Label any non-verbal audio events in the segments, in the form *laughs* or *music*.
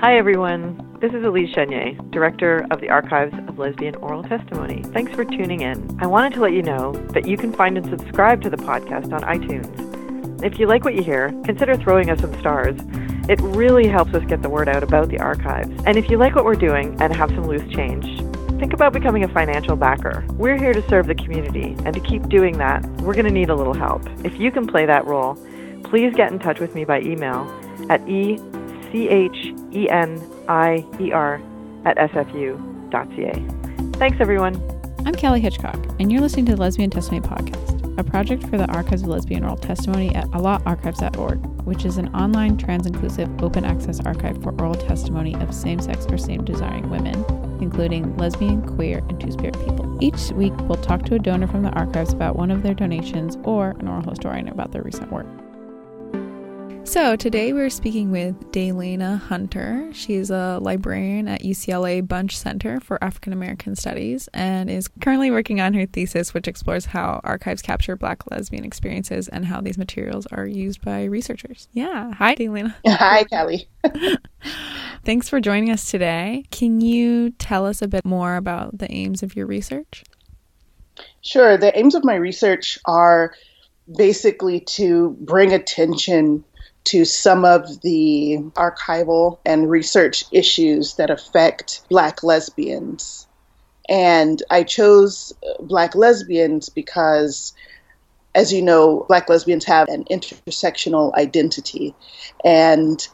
Hi, everyone. This is Elise Chenier, Director of the Archives of Lesbian Oral Testimony. Thanks for tuning in. I wanted to let you know that you can find and subscribe to the podcast on iTunes. If you like what you hear, consider throwing us some stars. It really helps us get the word out about the archives. And if you like what we're doing and have some loose change, think about becoming a financial backer. We're here to serve the community, and to keep doing that, we're going to need a little help. If you can play that role, please get in touch with me by email at e C H E N I E R at sfu.ca. Thanks, everyone. I'm Kelly Hitchcock, and you're listening to the Lesbian Testimony Podcast, a project for the Archives of Lesbian Oral Testimony at alotarchives.org, which is an online, trans inclusive, open access archive for oral testimony of same sex or same desiring women, including lesbian, queer, and two spirit people. Each week, we'll talk to a donor from the archives about one of their donations or an oral historian about their recent work. So, today we're speaking with Dalena Hunter. She's a librarian at UCLA Bunche Center for African American Studies and is currently working on her thesis, which explores how archives capture Black lesbian experiences and how these materials are used by researchers. Yeah. Hi, Dalena. *laughs* Hi, Kelly. *laughs* Thanks for joining us today. Can you tell us a bit more about the aims of your research? Sure. The aims of my research are basically to bring attention to some of the archival and research issues that affect Black lesbians. And I chose Black lesbians because, as you know, Black lesbians have an intersectional identity. And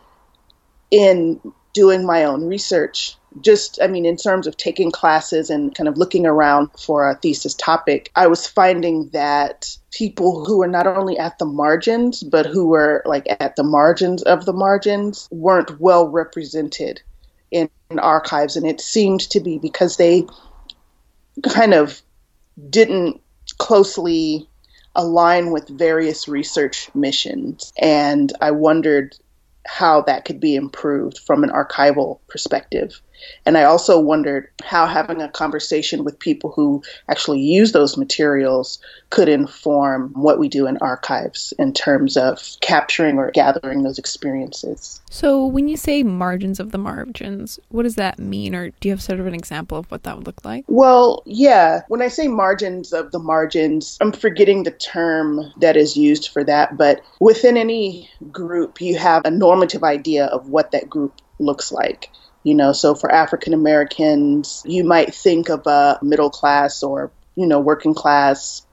in doing my own research, just, I mean, in terms of taking classes and kind of looking around for a thesis topic, I was finding that people who were not only at the margins, but who were like at the margins of the margins weren't well represented in, in archives. And it seemed to be because they kind of didn't closely align with various research missions. And I wondered how that could be improved from an archival perspective. And I also wondered how having a conversation with people who actually use those materials could inform what we do in archives in terms of capturing or gathering those experiences. So, when you say margins of the margins, what does that mean? Or do you have sort of an example of what that would look like? Well, yeah. When I say margins of the margins, I'm forgetting the term that is used for that. But within any group, you have a normative idea of what that group looks like. You know, so for African Americans, you might think of a middle class or, you know, working class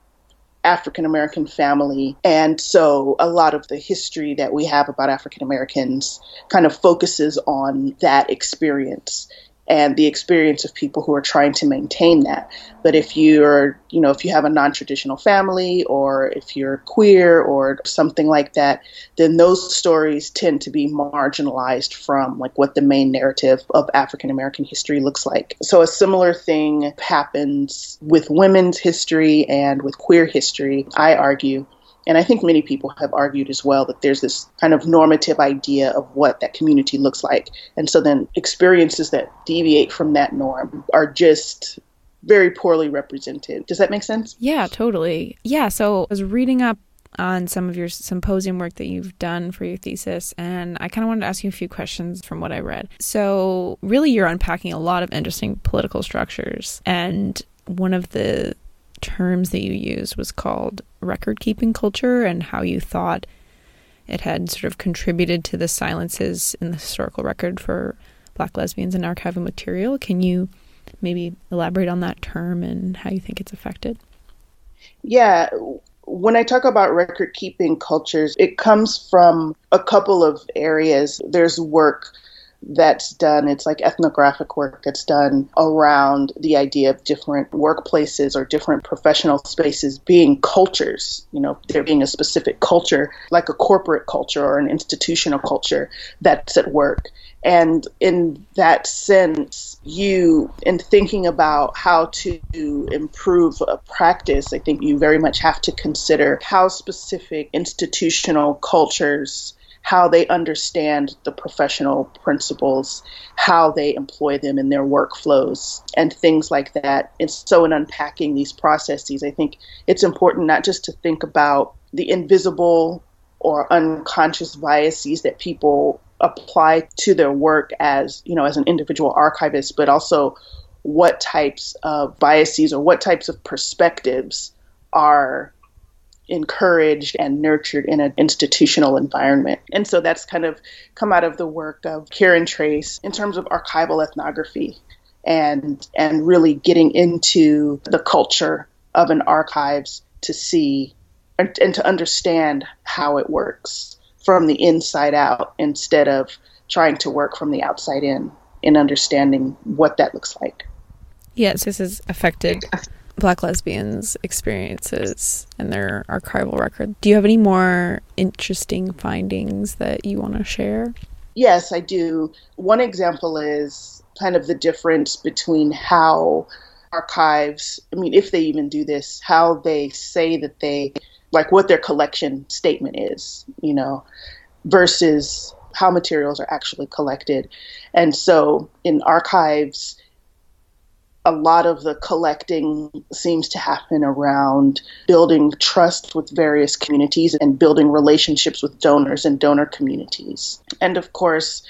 African American family. And so a lot of the history that we have about African Americans kind of focuses on that experience and the experience of people who are trying to maintain that. But if you're, you know, if you have a non traditional family or if you're queer or something like that, then those stories tend to be marginalized from like what the main narrative of African American history looks like. So a similar thing happens with women's history and with queer history, I argue. And I think many people have argued as well that there's this kind of normative idea of what that community looks like. And so then experiences that deviate from that norm are just very poorly represented. Does that make sense? Yeah, totally. Yeah, so I was reading up on some of your symposium work that you've done for your thesis, and I kind of wanted to ask you a few questions from what I read. So, really, you're unpacking a lot of interesting political structures, and one of the terms that you used was called record keeping culture and how you thought it had sort of contributed to the silences in the historical record for black lesbians and archival material. Can you maybe elaborate on that term and how you think it's affected? Yeah. When I talk about record keeping cultures, it comes from a couple of areas. There's work that's done. It's like ethnographic work that's done around the idea of different workplaces or different professional spaces being cultures. You know, there being a specific culture, like a corporate culture or an institutional culture that's at work. And in that sense, you, in thinking about how to improve a practice, I think you very much have to consider how specific institutional cultures how they understand the professional principles, how they employ them in their workflows, and things like that. And so, in unpacking these processes, I think it's important not just to think about the invisible or unconscious biases that people apply to their work as you know as an individual archivist but also what types of biases or what types of perspectives are encouraged and nurtured in an institutional environment. And so that's kind of come out of the work of Ciaran Trace in terms of archival ethnography and and really getting into the culture of an archives to see and, and to understand how it works from the inside out instead of trying to work from the outside in in understanding what that looks like. Yes, this has affected black lesbians' experiences and their archival record. Do you have any more interesting findings that you want to share? Yes, I do. One example is kind of the difference between how archives, I mean, if they even do this, how they say that they, like what their collection statement is, you know, versus how materials are actually collected. And so in archives, a lot of the collecting seems to happen around building trust with various communities and building relationships with donors and donor communities. And of course,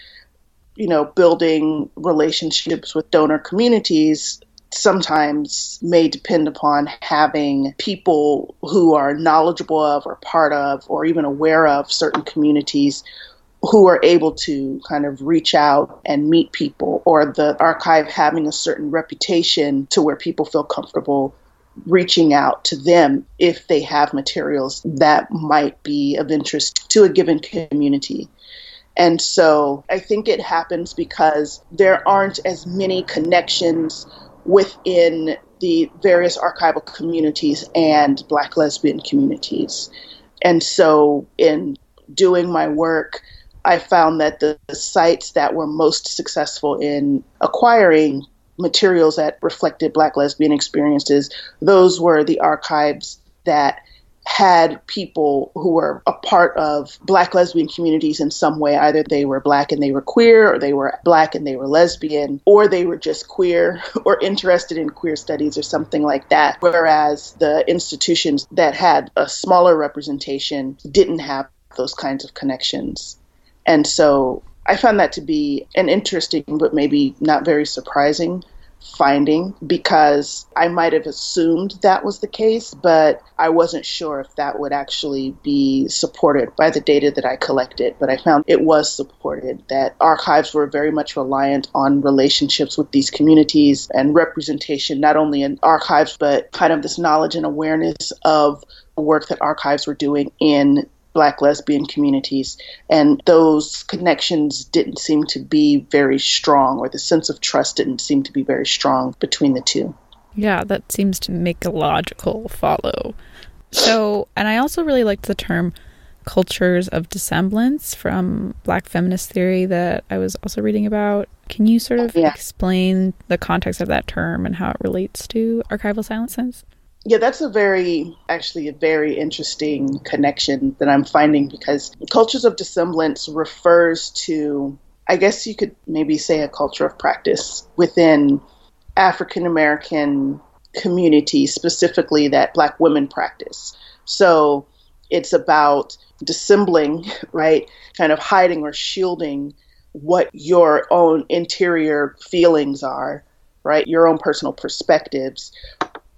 you know, building relationships with donor communities sometimes may depend upon having people who are knowledgeable of or part of or even aware of certain communities who are able to kind of reach out and meet people, or the archive having a certain reputation to where people feel comfortable reaching out to them if they have materials that might be of interest to a given community. And so I think it happens because there aren't as many connections within the various archival communities and black lesbian communities. And so in doing my work, I found that the, the sites that were most successful in acquiring materials that reflected black lesbian experiences, those were the archives that had people who were a part of black lesbian communities in some way. Either they were black and they were queer, or they were black and they were lesbian, or they were just queer *laughs* or interested in queer studies or something like that. Whereas the institutions that had a smaller representation didn't have those kinds of connections. And so I found that to be an interesting, but maybe not very surprising finding because I might have assumed that was the case, but I wasn't sure if that would actually be supported by the data that I collected. But I found it was supported, that archives were very much reliant on relationships with these communities and representation, not only in archives, but kind of this knowledge and awareness of work that archives were doing in black lesbian communities and those connections didn't seem to be very strong or the sense of trust didn't seem to be very strong between the two. Yeah that seems to make a logical follow. So and i also really liked the term cultures of dissemblance from black feminist theory that i was also reading about. Can you sort of yeah. explain the context of that term and how it relates to archival silences yeah, that's a very, actually, a very interesting connection that I'm finding because cultures of dissemblance refers to, I guess you could maybe say, a culture of practice within African American communities, specifically that Black women practice. So it's about dissembling, *laughs* right? Kind of hiding or shielding what your own interior feelings are, right? Your own personal perspectives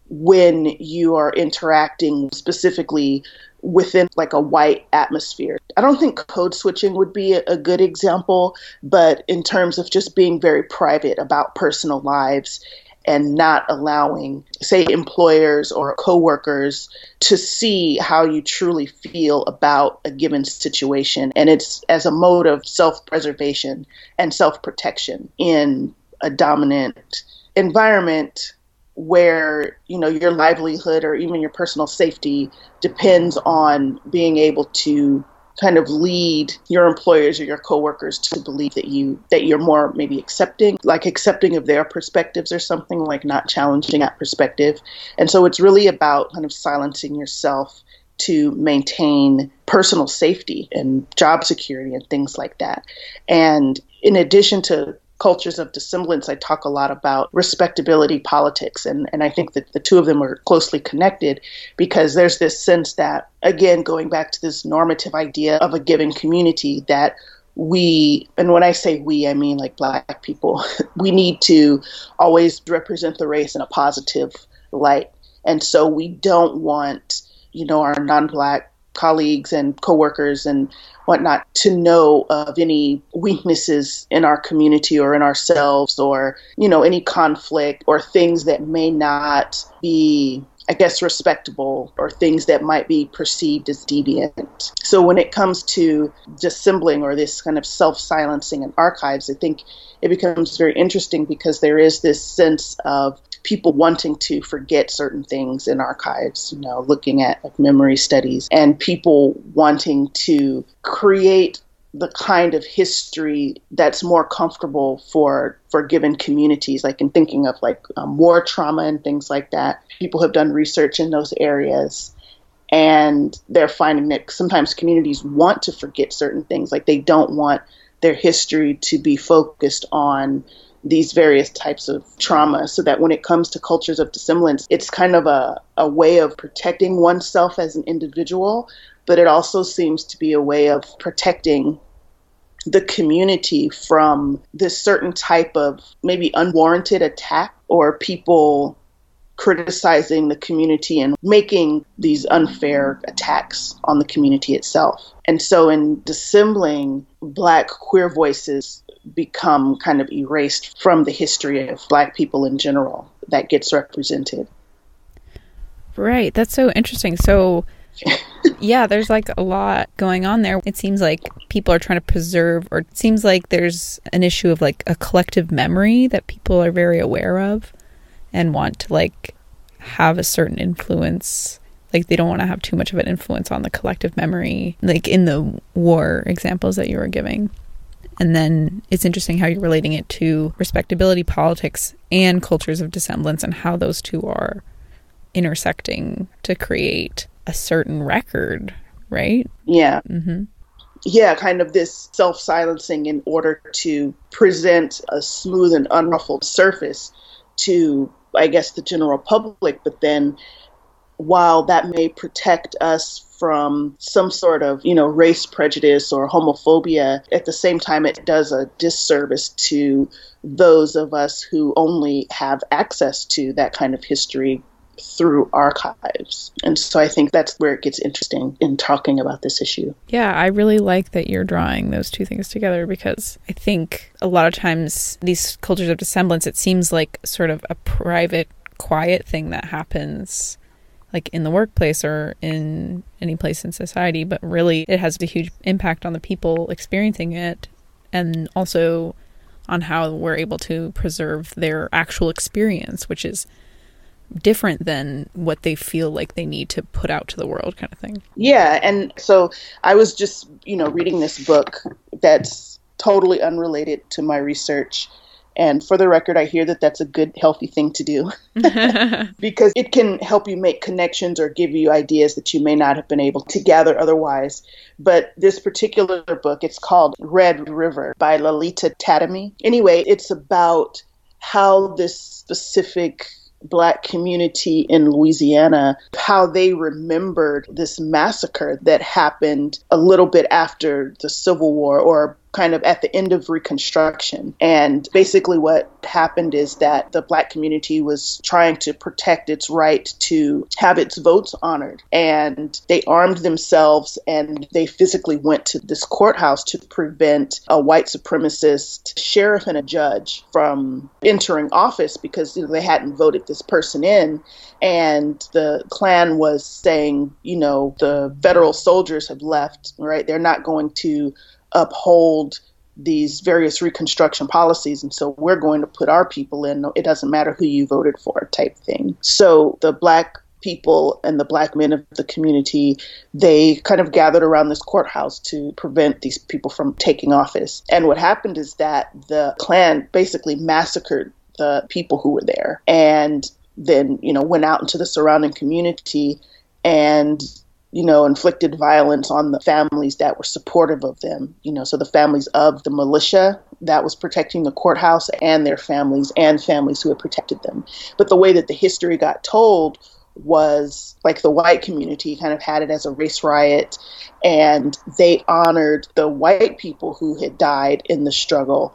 when you are interacting specifically within like a white atmosphere. I don't think code switching would be a, good example, but in terms of just being very private about personal lives and not allowing, say, employers or coworkers to see how you truly feel about a given situation. And it's as a mode of self preservation and self protection in a dominant environment where you know your livelihood or even your personal safety depends on being able to kind of lead your employers or your coworkers to believe that you that you're more maybe accepting like accepting of their perspectives or something like not challenging that perspective. And so it's really about kind of silencing yourself to maintain personal safety and job security and things like that. And in addition to cultures of dissemblance, I talk a lot about respectability politics. And, and I think that the two of them are closely connected because there's this sense that, again, going back to this normative idea of a given community, that we, and when I say we, I mean like black people, *laughs* we need to always represent the race in a positive light. And so we don't want, you know, our non black colleagues and coworkers and whatnot to know of any weaknesses in our community or in ourselves or you know any conflict or things that may not be I guess, respectable or things that might be perceived as deviant. So when it comes to dissembling or this kind of self silencing in archives, I think it becomes very interesting because there is this sense of people wanting to forget certain things in archives, you know, looking at like, memory studies, and people wanting to create the kind of history that's more comfortable for for given communities like in thinking of like um, war trauma and things like that. People have done research in those areas and they're finding that sometimes communities want to forget certain things like they don't want their history to be focused on these various types of trauma so that when it comes to cultures of dissemblance it's kind of a, a way of protecting oneself as an individual but it also seems to be a way of protecting the community from this certain type of maybe unwarranted attack or people criticizing the community and making these unfair attacks on the community itself. And so, in dissembling, Black queer voices become kind of erased from the history of Black people in general that gets represented. Right. That's so interesting. So, *laughs* yeah, there's like a lot going on there. It seems like people are trying to preserve, or it seems like there's an issue of like a collective memory that people are very aware of and want to like have a certain influence. Like they don't want to have too much of an influence on the collective memory, like in the war examples that you were giving. And then it's interesting how you're relating it to respectability politics and cultures of dissemblance and how those two are intersecting to create a certain record, right? Yeah. Mm-hmm. Yeah, kind of this self silencing in order to present a smooth and unruffled surface to, I guess, the general public. But then, while that may protect us from some sort of, you know, race prejudice or homophobia, at the same time, it does a disservice to those of us who only have access to that kind of history through archives. And so I think that's where it gets interesting in talking about this issue. Yeah, I really like that you're drawing those two things together because I think a lot of times these cultures of dissemblance, it seems like sort of a private, quiet thing that happens like in the workplace or in any place in society, but really it has a huge impact on the people experiencing it and also on how we're able to preserve their actual experience, which is different than what they feel like they need to put out to the world kind of thing. Yeah, and so I was just, you know, reading this book that's totally unrelated to my research. And for the record, I hear that that's a good, healthy thing to do *laughs* *laughs* because it can help you make connections or give you ideas that you may not have been able to gather otherwise. But this particular book, it's called Red River by Lalita Tademy. Anyway, it's about how this specific black community in Louisiana, how they remembered this massacre that happened a little bit after the Civil War or kind of at the end of Reconstruction. And basically, what happened is that the black community was trying to protect its right to have its votes honored. And they armed themselves and they physically went to this courthouse to prevent a white supremacist sheriff and a judge from entering office because you know, they hadn't voted this person in. And the Klan was saying, you know, the federal soldiers have left, right? They're not going to uphold these various reconstruction policies and so we're going to put our people in it doesn't matter who you voted for type thing. So the black people and the black men of the community they kind of gathered around this courthouse to prevent these people from taking office. And what happened is that the klan basically massacred the people who were there and then you know went out into the surrounding community and you know, inflicted violence on the families that were supportive of them. You know, so the families of the militia that was protecting the courthouse and their families and families who had protected them. But the way that the history got told was like the white community kind of had it as a race riot and they honored the white people who had died in the struggle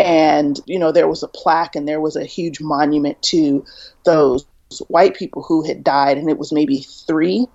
and you know there was a plaque and there was a huge monument to those white people who had died and it was maybe three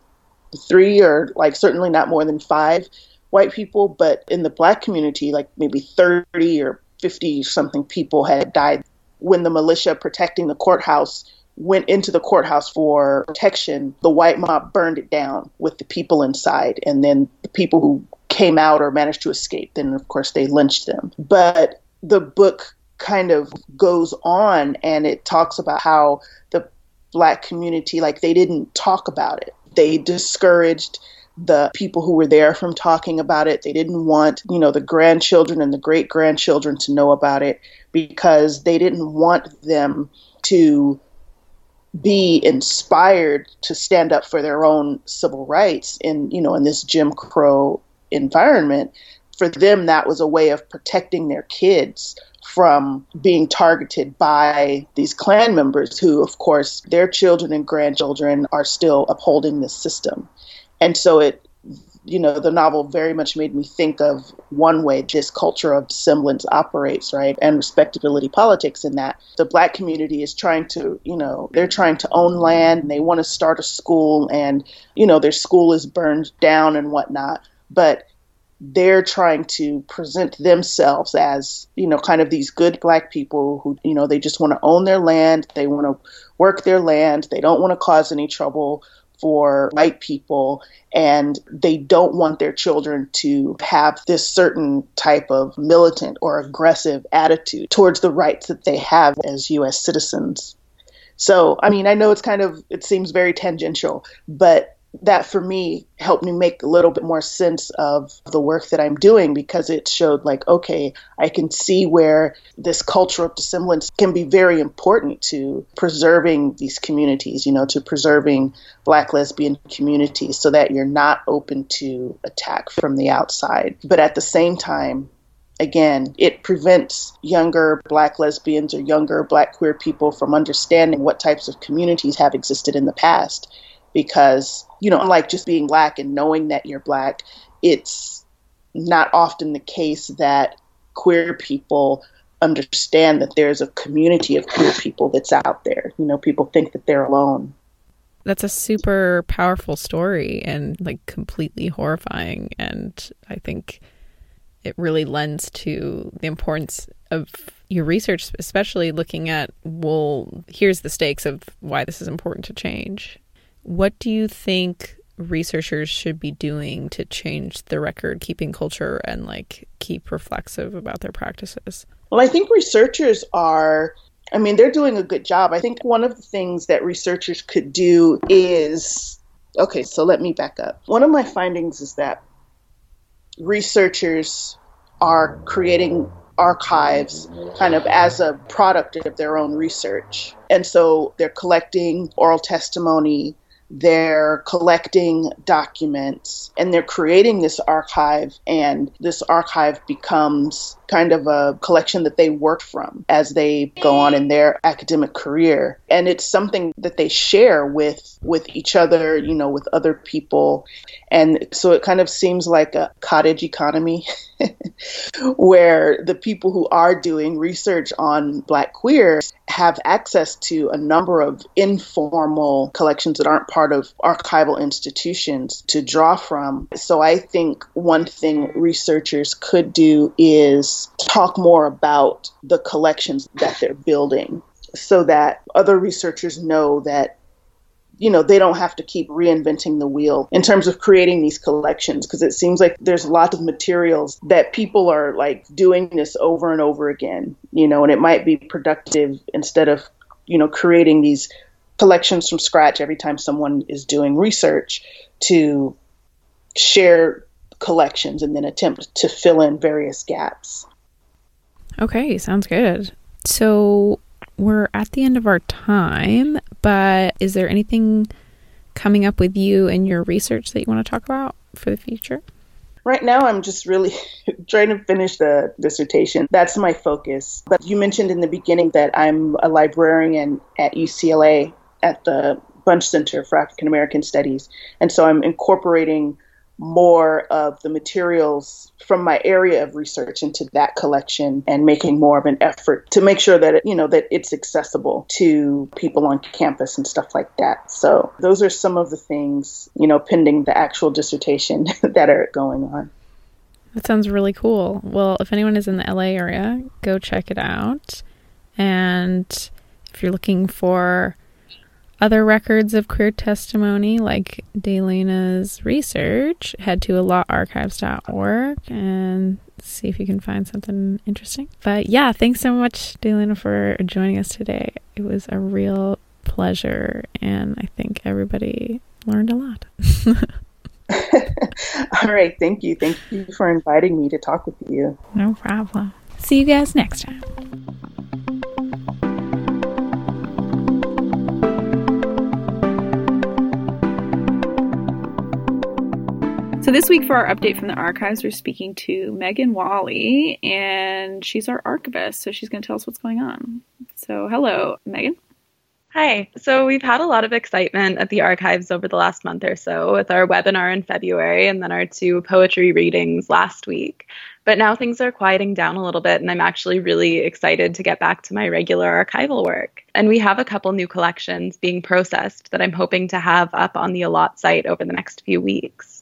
three or like certainly not more than five white people but in the black community like maybe 30 or 50 something people had died when the militia protecting the courthouse went into the courthouse for protection, the white mob burned it down with the people inside. And then the people who came out or managed to escape, then of course they lynched them. But the book kind of goes on and it talks about how the black community, like they didn't talk about it. They discouraged the people who were there from talking about it. They didn't want, you know, the grandchildren and the great grandchildren to know about it because they didn't want them to be inspired to stand up for their own civil rights in you know in this Jim Crow environment for them that was a way of protecting their kids from being targeted by these Klan members who of course their children and grandchildren are still upholding this system and so it you know, the novel very much made me think of one way this culture of dissemblance operates, right? And respectability politics in that the black community is trying to, you know, they're trying to own land and they want to start a school and, you know, their school is burned down and whatnot. But they're trying to present themselves as, you know, kind of these good black people who, you know, they just want to own their land, they want to work their land, they don't want to cause any trouble for white people and they don't want their children to have this certain type of militant or aggressive attitude towards the rights that they have as US citizens. So, I mean, I know it's kind of it seems very tangential, but that for me helped me make a little bit more sense of the work that I'm doing because it showed like okay I can see where this culture of dissemblance can be very important to preserving these communities you know to preserving black lesbian communities so that you're not open to attack from the outside. But at the same time again, it prevents younger black lesbians or younger black queer people from understanding what types of communities have existed in the past because, you know, unlike just being black and knowing that you're black, it's not often the case that queer people understand that there's a community of queer people that's out there. You know, people think that they're alone. That's a super powerful story and like completely horrifying. And I think it really lends to the importance of your research, especially looking at, well, here's the stakes of why this is important to change. What do you think researchers should be doing to change the record keeping culture and like keep reflexive about their practices? Well, I think researchers are I mean, they're doing a good job. I think one of the things that researchers could do is okay, so let me back up. One of my findings is that researchers are creating archives kind of as a product of their own research. And so they're collecting oral testimony, they're collecting documents and they're creating this archive and this archive becomes kind of a collection that they work from as they go on in their academic career and it's something that they share with with each other you know with other people and so it kind of seems like a cottage economy *laughs* where the people who are doing research on black queers have access to a number of informal collections that aren't part of archival institutions to draw from. So I think one thing researchers could do is talk more about the collections that they're building so that other researchers know that you know they don't have to keep reinventing the wheel in terms of creating these collections. Because it seems like there's a lot of materials that people are like doing this over and over again you know and it might be productive instead of you know creating these collections from scratch every time someone is doing research to share collections and then attempt to fill in various gaps okay sounds good so we're at the end of our time, but is there anything coming up with you and your research that you want to talk about for the future? Right now, I'm just really *laughs* trying to finish the dissertation. That's my focus. But you mentioned in the beginning that I'm a librarian at UCLA at the Bunche Center for African American Studies. And so I'm incorporating more of the materials from my area of research into that collection and making more of an effort to make sure that it, you know that it's accessible to people on campus and stuff like that. So those are some of the things, you know, pending the actual dissertation *laughs* that are going on. That sounds really cool. Well, if anyone is in the LA area, go check it out. And if you're looking for other records of queer testimony, like Dalena's research, head to alotarchives.org and see if you can find something interesting. But yeah, thanks so much, Dalena, for joining us today. It was a real pleasure, and I think everybody learned a lot. *laughs* All right, thank you. Thank you for inviting me to talk with you. No problem. See you guys next time. This week for our update from the archives, we're speaking to Megan Wally, and she's our archivist. So, she's going to tell us what's going on. So, hello, Megan. Hi. So, we've had a lot of excitement at the archives over the last month or so with our webinar in February and then our two poetry readings last week. But now things are quieting down a little bit, and I'm actually really excited to get back to my regular archival work. And we have a couple new collections being processed that I'm hoping to have up on the ALOT site over the next few weeks.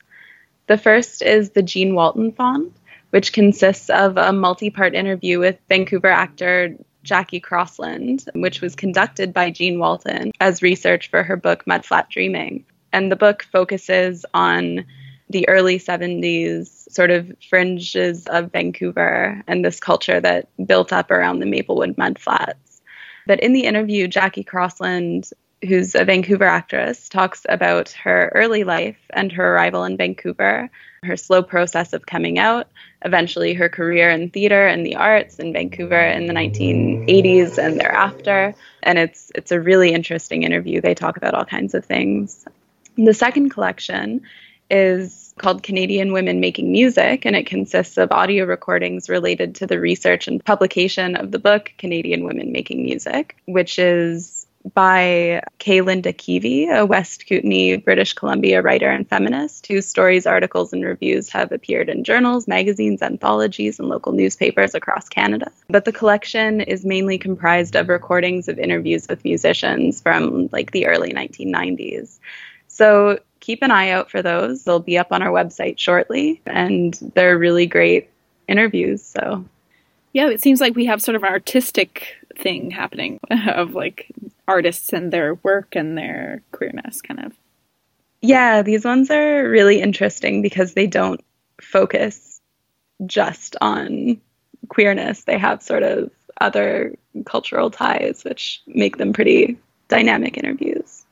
The first is the Jean Walton Fonds, which consists of a multi part interview with Vancouver actor Jackie Crossland, which was conducted by Jean Walton as research for her book Mudflat Dreaming. And the book focuses on the early 70s sort of fringes of Vancouver and this culture that built up around the Maplewood Mudflats. But in the interview, Jackie Crossland who's a Vancouver actress, talks about her early life and her arrival in Vancouver, her slow process of coming out, eventually her career in theater and the arts in Vancouver in the 1980s and thereafter. And it's it's a really interesting interview. They talk about all kinds of things. The second collection is called Canadian Women Making Music, and it consists of audio recordings related to the research and publication of the book Canadian Women Making Music, which is by Kay Linda Keavy, a West Kootenay, British Columbia writer and feminist, whose stories, articles, and reviews have appeared in journals, magazines, anthologies, and local newspapers across Canada. But the collection is mainly comprised of recordings of interviews with musicians from like the early 1990s. So keep an eye out for those. They'll be up on our website shortly, and they're really great interviews. So yeah, it seems like we have sort of an artistic thing happening *laughs* of like artists and their work and their queerness kind of. Yeah, these ones are really interesting because they don't focus just on queerness. They have sort of other cultural ties, which make them pretty dynamic interviews.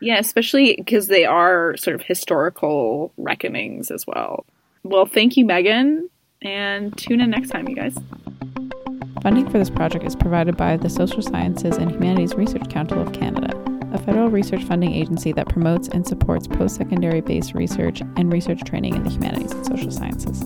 Yeah, especially because they are sort of historical reckonings as well. Well, thank you, Megan, and tune in next time, you guys. Funding for this project is provided by the Social Sciences and Humanities Research Council of Canada, a federal research funding agency that promotes and supports post secondary based research and research training in the humanities and social sciences.